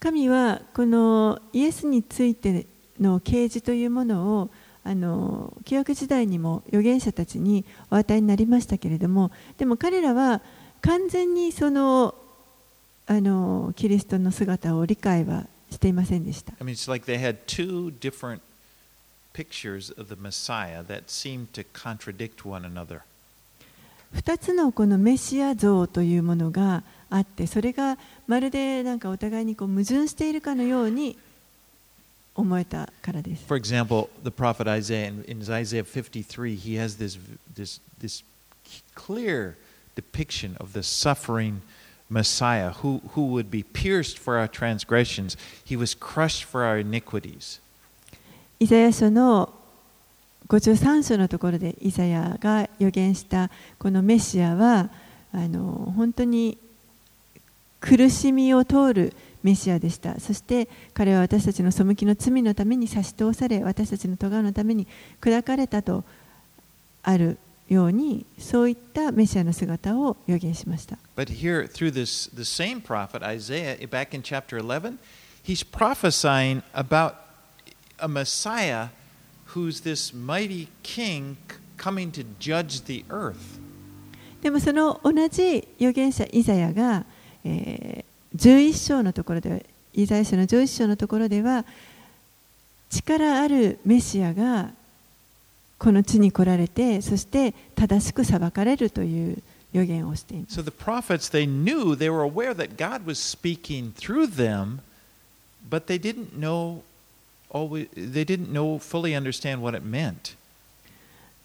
神はこのイエスについての啓示というものをあの旧約時代にも預言者たちにお与えになりましたけれどもでも彼らは完全にそのあのキリストの姿を理解はしていませんでした I mean, it's like they had two different pictures of the Messiah that seemed to contradict one another. 2つのこのメシア像というものがあってそれがまるでなんかお互いにこう矛盾しているかのように思えたからです。For example, the prophet Isaiah, in, Isaiah 53, he has this, this, this clear depiction of the suffering Messiah who, who would be pierced for our transgressions, he was crushed for our iniquities. イザヤ書の53章のところでイザヤが予言したこのメシアはあの本当に苦しみを通るメシアでしたそして彼は私たちの背きの罪のために差し通され私たちの咎のために砕かれたとあるようにそういったメシアの姿を予言しました But here, through this, the same prophet, Isaiah, back in chapter 11, he's prophesying about a Messiah who's this mighty king coming to judge the earth. でもその同じ預言者イザヤが、えー11章のところではイザヤ書の11章のところでは力あるメシアがこの地に来られてそして正しく裁かれるという予言をしています So the prophets, they knew, they were aware that God was speaking through them, but they didn't know always, they didn't know fully understand what it meant.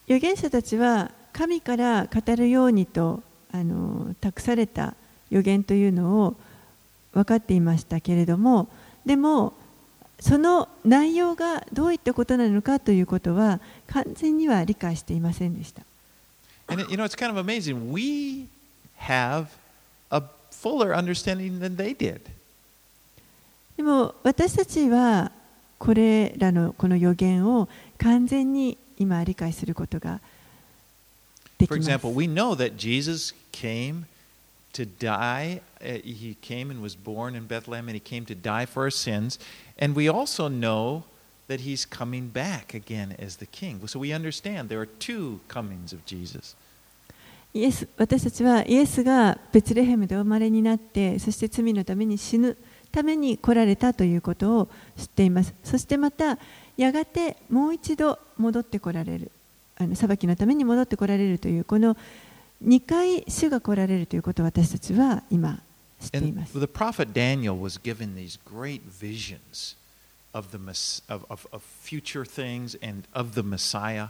預言者たちは神から語るようにとあの託された予言というのを分かっていましたけれどもでもその内容がどういったことなのかということは完全には理解していませんでした。でも私たちはこれらのこの予言を完全に今理解することができます。to die. Uh, he came and was born in Bethlehem, and he came to die for our sins. And we also know that he's coming back again as the king. So we understand there are two comings of Jesus. イエス私たちはイエスがベツレヘムでお生まれになってそして罪のために死ぬために来られたということを知っていますそしてまたやがてもう一度戻ってこられるあの裁きのために戻ってこられるというこの 2回主が来られるということを私たちは今知っています。The prophet Daniel was given these great visions of, the, mess- of, of, of future things and of the Messiah.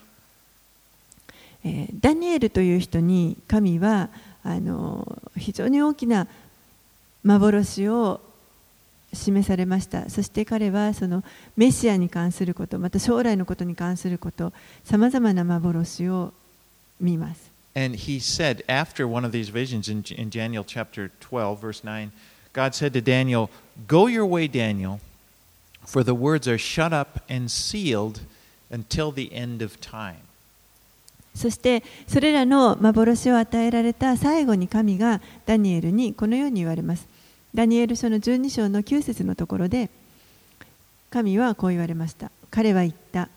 えーダニエルという人に神はあの非常に大きな幻を示されました。そして彼はそのメシアに関することまた将来のことに関することさまざまな幻を見ます And he said, after one of these visions in, in Daniel chapter 12, verse 9, God said to Daniel, Go your way, Daniel, for the words are shut up and sealed until the end of time. そしてそれらの幻を与えられた最後に神がダニエルにこのように言われますダニエル書の12章の9節のところで神はこう言われました彼は言った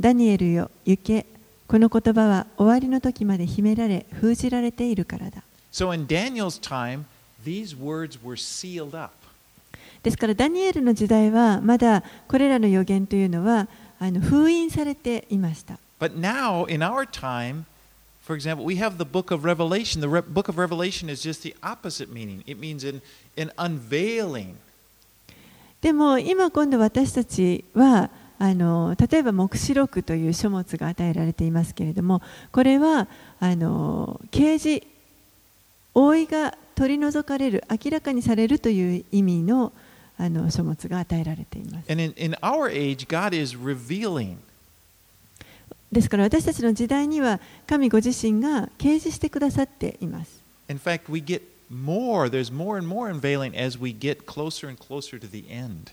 ダニエルよ行けこの言葉は終わりの時まで秘められ封じられているからだ So in Daniel's time, these words were sealed up. ですからダニエルの時代はまだこれらの予言というのはあの封印されていました But now, in our time, for example, we have the book of Revelation. The re- book of Revelation is just the opposite meaning. It means an, an unveiling. でも今今度私たちはあの例えば黙示録という書物が与えられていますけれどもこれはあの啓示覆いが取り除かれる明らかにされるという意味のあの書物が与えられています And in, in our age, God is revealing. ですから私たちの時代には神ご自身が啓示してくださっています In fact, we get more, there's more and more unveiling as we get closer and closer to the end.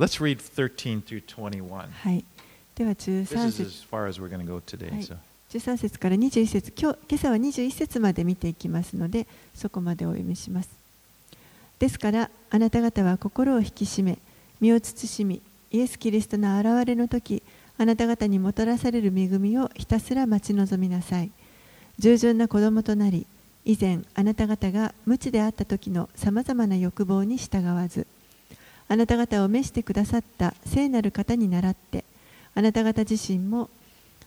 Let's read 13 through 21. はいでは This 13 is 節 as far as we're going to go today. Right. So. 13節から21節今日今朝は21節まで見ていきますのでそこまでお読みしますですからあなた方は心を引き締め身を慎みイエス・キリストの現れの時あなた方にもたらされる恵みをひたすら待ち望みなさい従順な子供となり以前あなた方が無知であった時のさまざまな欲望に従わずあなた方を召してくださった聖なる方に倣ってあなた方自身も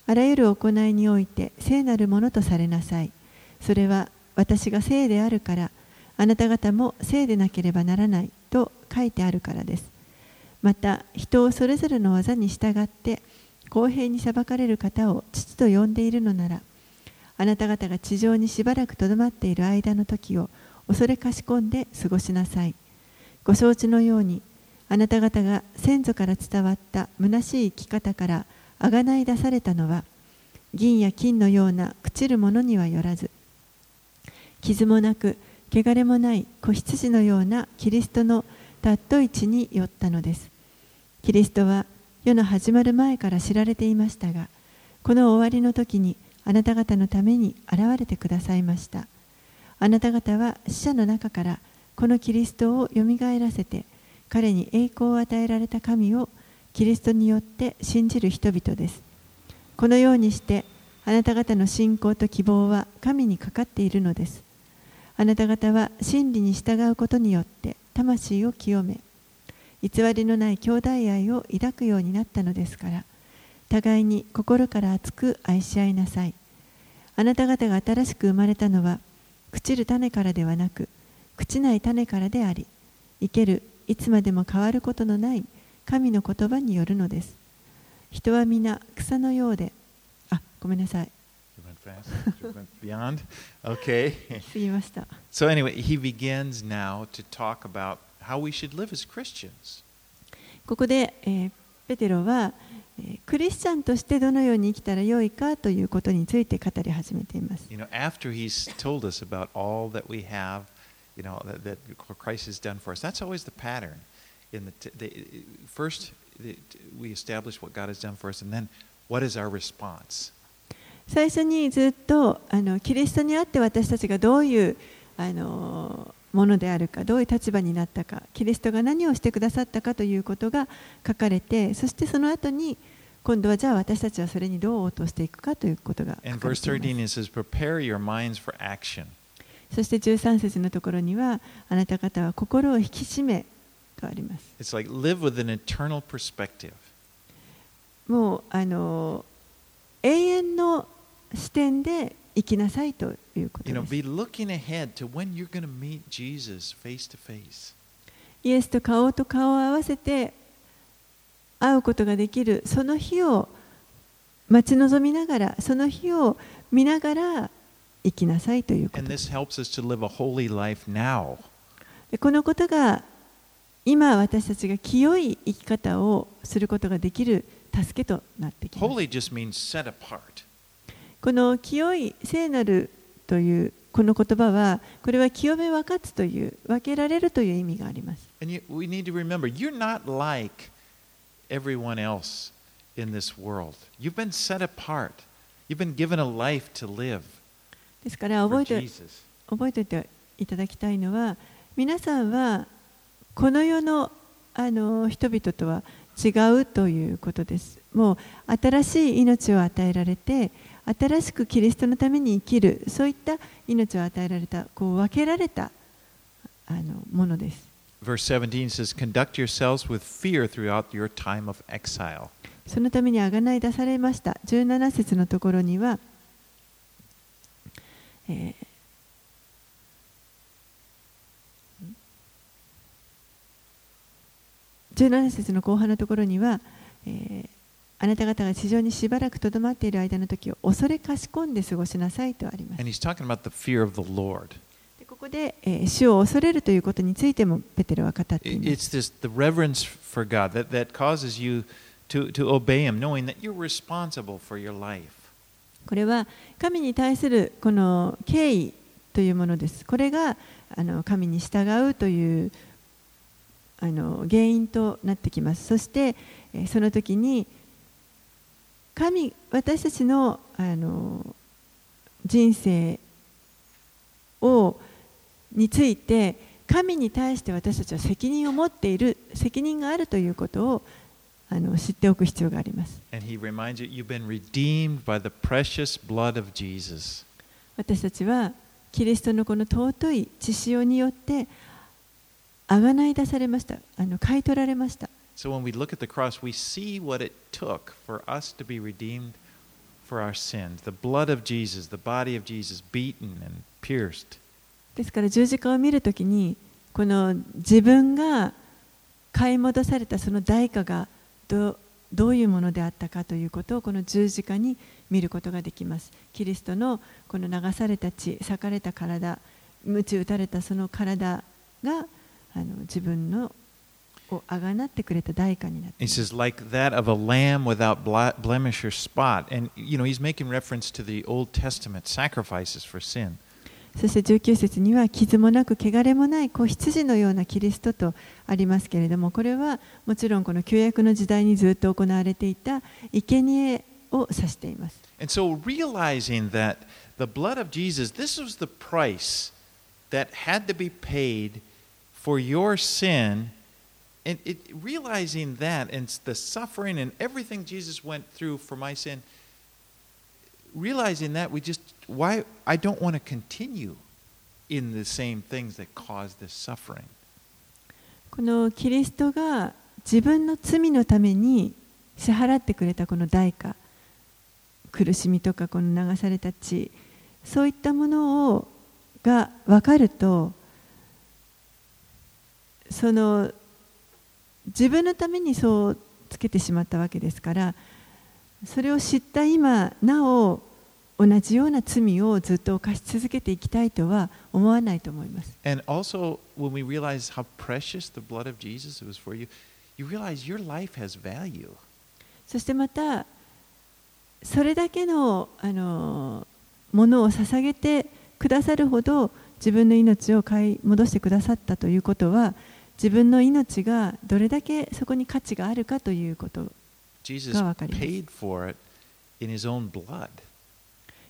あらゆる行いにおいて聖なるものとされなさい。それは私が聖であるからあなた方も聖でなければならないと書いてあるからです。また人をそれぞれの技に従って公平に裁かれる方を父と呼んでいるのならあなた方が地上にしばらくとどまっている間の時を恐れかしこんで過ごしなさい。ご承知のようにあなた方が先祖から伝わった虚しい生き方からあがない出されたのは銀や金のような朽ちるものにはよらず傷もなく汚れもない子羊のようなキリストの尊い地によったのです。キリストは世の始まる前から知られていましたがこの終わりの時にあなた方のために現れてくださいました。あなた方は死者の中からこのキリストをよみがえらせて彼に栄光を与えられた神をキリストによって信じる人々です。このようにしてあなた方の信仰と希望は神にかかっているのです。あなた方は真理に従うことによって魂を清め偽りのない兄弟愛を抱くようになったのですから互いに心から熱く愛し合いなさい。あなた方が新しく生まれたのは朽ちる種からではなく朽ちない種からであり生けるいつまでも変わることのない神の言葉によるのです人は皆草のようであごめんなさい beyond? Okay. 過ぎました So, anyway, he begins now to talk about how we should live as Christians. ここで、えーペテロは、えークリスチャンとしてどのように生きたらよいかということについて語り始めています。You know, after he's told us about all that we have, you know, that, that Christ has done for us, that's always the pattern. In the, t- the, first, the, we establish what God has done for us, and then what is our response? 最初にずっとあのキリストにあって私たちがどういうあのものであるかどういう立場になったかキリストが何をしてくださったかということが書かれてそしてその後に今度はじゃあ私たちはそれにどう応答していくかということが書かれていま 13, すそして13節のところにはあなた方は心を引き締めとあります。もうあの永遠の視点で生きなさいということです。イエスと顔と顔を合わせて会うことができるその日を待ち望みながらその日を見ながら生きなさいというこ。のことが今私たちが清い生き方をすることができる助けとなってきます。この清い聖なるというこの言葉はこれは清め分かつという分けられるという意味があります。You've been set apart. You've been given a life to live. ですから覚えて.覚えておいていただきたいのは皆さんはこの世のあの人々とは違うということですもう新しい命を与えられて新しくキリストのために生きるそういった命を与えられたこう分けられたあのものです Verse 17 says, Conduct yourselves with fear throughout your time of exile. そのためにあがない出されました17節のところには、えー17節の後半のところには、えーあなた方が地上にしばらくとどまっている間の時を恐れかしこんで過ごしなさいとあります And he's talking about the fear of the Lord. でここで、えー主を恐れるということについてもペテロは語っています It's this the reverence for God that, that causes you to, to obey him, knowing that you're responsible for your life. これは神に対するこの敬意というものです。これがあの神に従うというあの原因となってきます。そしてその時に神私たちのあの人生をについて神に対して私たちは責任を持っている責任があるということをあの知っておく必要があります。And he reminds you, you've been redeemed by the precious blood of Jesus. 私たちはキリストのこの尊い血潮によってあがない出されましたあの買い取られました So when we look at the cross, we see what it took for us to be redeemed for our sins. The blood of Jesus, the body of Jesus, beaten and pierced. ですから十字架を見るときにこの自分が買い戻されたその代価がどどういうものであったかということをこの十字架に見ることができます。キリストのこの流された血、裂かれた体、鞭打たれたその体があの自分のをあがなってくれた代価になって He says, like that of a lamb without blemish or spot. And, you know, he's making reference to the Old Testament sacrifices for sin. そして19節には傷もなく汚れもない子羊のようなキリストとありますけれどもこれはもちろんこの旧約の時代にずっと行われていた生贄を指しています。Realizing that we just, why, I don't want to continue in the same things that cause this suffering. このキリストが自分の罪のために支払ってくれたこの代価苦しみとかこの流された血そういったものをが分かるとその自分のためにそうつけてしまったわけですからそれを知った今なお同じような罪をずっと犯し続けていきたいとは思わないと思います。And also, when we realize how precious the blood of Jesus was for you, you realize your life has value. そしてまたそれだけのあのものを捧げてくださるほど自分の命を買い戻してくださったということは自分の命がどれだけそこに価値があるかということ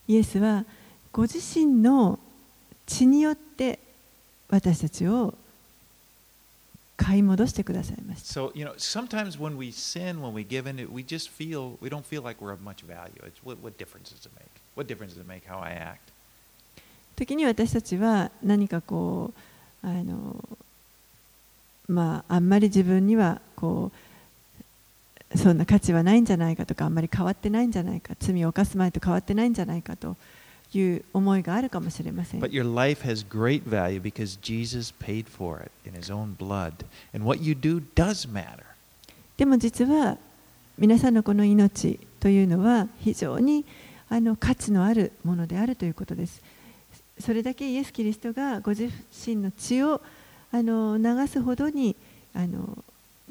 イエスはご自身の血によって私たちを買い戻してくださいました。時に私たちは何かこうあの、まあ、あんまり自分にはこうそんな価値はないんじゃないかとかあんまり変わってないんじゃないか罪を犯す前と変わってないんじゃないかという思いがあるかもしれません But your life has great value because Jesus paid for it in his own blood. And what you do does matter. でも実は皆さんのこの命というのは非常にあの価値のあるものであるということですそれだけイエス・キリストがご自身の血をあの流すほどにあの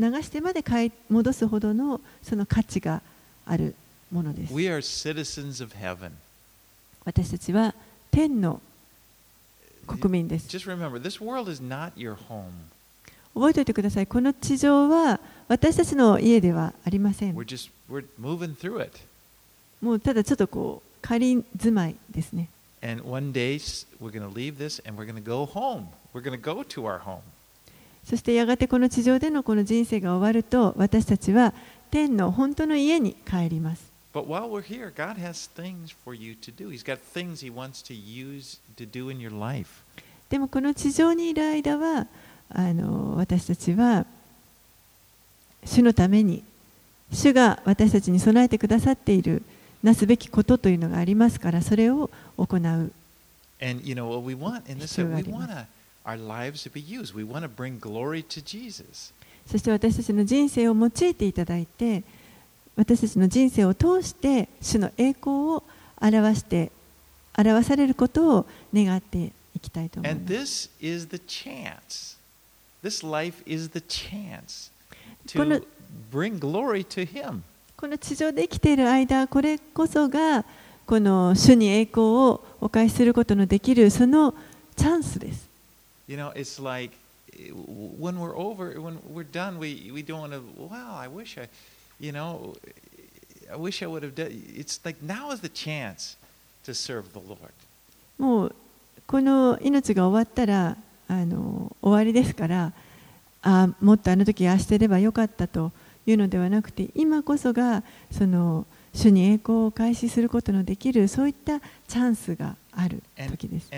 流してまで買い戻すほどのその価値があるものです。私たちは天の国民です。覚えておいてください。この地上は私たちの家ではありません。もうただちょっとこう仮住まいですね。そしてやがてこの地上でのこの人生が終わると私たちは天の本当の家に帰ります。でもこの地上にいる間はあの私たちは主のために主が私たちに備えてくださっているなすべきことというのがありますからそれを行う。Our lives to be used. We want to bring glory to Jesus. そして私たちの人生を用いていただいて私たちの人生を通して主の栄光を表して表されることを願っていきたいと思い And ます。this is the chance. This life is the chance この to bring glory to Him. この地上で生きている間これこそがこの主に栄光をお返しすることのできるそのチャンスです。You know, it's like when we're over, when we're done, we, we don't want to, wow, I wish I, you know, I wish I would have done. It's like now is the chance to serve the Lord. もうこの命が終わったらあの終わりですからあもっとあの時ああしてればよかったというのではなくて今こそがその主に栄光を開始することのできるそういったチャンスがある時です。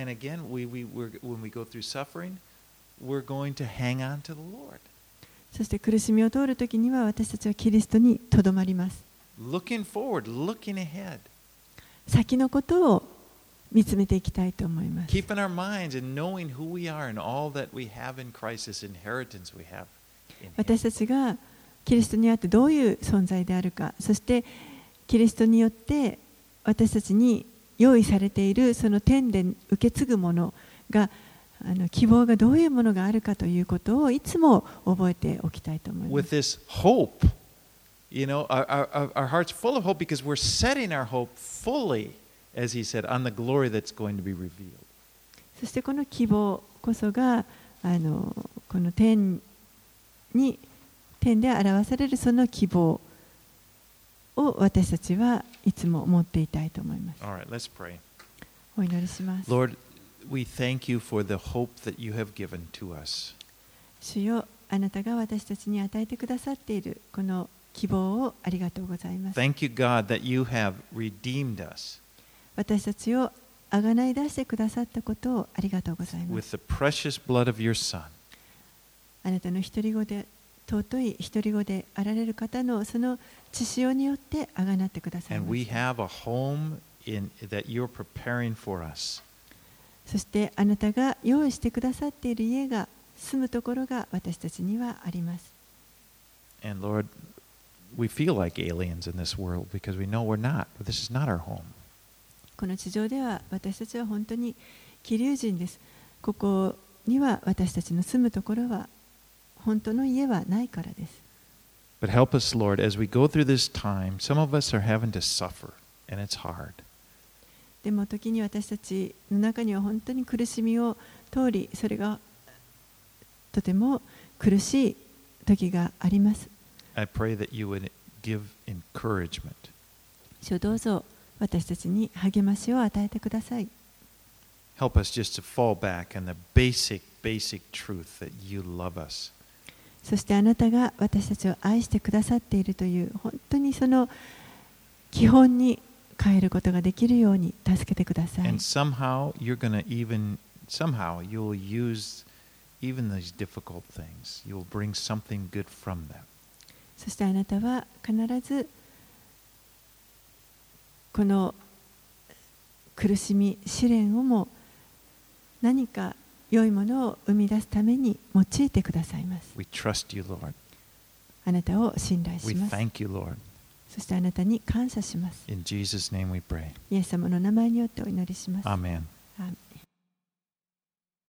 そして苦しみを通る時には私たちはキリストにとどまります。先のことを見つめていきたいと思います。私たちがキリストにあってどういう存在であるか、そしてキリストによって私たちに用意されているその天で受け継ぐものがあの希望がどういうものがあるかということをいつも覚えておきたいと思いま With す。this hope, you know, our, our, our heart's full of hope because we're setting our hope fully, as He said, on the glory that's going to be revealed. そしてこの希望こそがあのこの天に天で表されるその希望を私たちはいつも持っていたいと思います。All right, let's pray. お祈りします。Lord, we thank you for the hope that you have given to us. 主よあなたが私たちに与えてくださっているこの希望をありがとうございます。Thank you, God, that you have redeemed us 私たちをあがない出してくださったことをありがとうございま with す。the precious blood of your Son. あなたの一人子で尊い一り子であられる方のその血潮によってあがなってくださるそしてあなたが用意してくださっている家が住むところが私たちにはあります。この地上では私たちは本当に気流人です。ここには私たちの住むところは本当の家はないからです。But help us, Lord, as we go through this time. Some of us are having to suffer, and it's hard. でも時に私たちの中には本当に苦しみを通り、それがとても苦しい時があります。I pray that you would give encouragement. 主よどうぞ私たちに励ましを与えてください。Help us just to fall back on the basic, basic truth that you love us. そしてあなたが私たちを愛してくださっているという本当にその基本に変えることができるように助けてください And。somehow you're going to even, somehow you'll use even these difficult things. You'll bring something good from them. そしてあなたは必ずこの苦しみ、試練をも何か良いものを生み出すために用いてくださいます。We trust you, Lord. あなたを信頼 We します。thank you, Lord. そしてあなたに感謝します。In Jesus' name we pray. イエス様の名前によってお祈りします。Amen.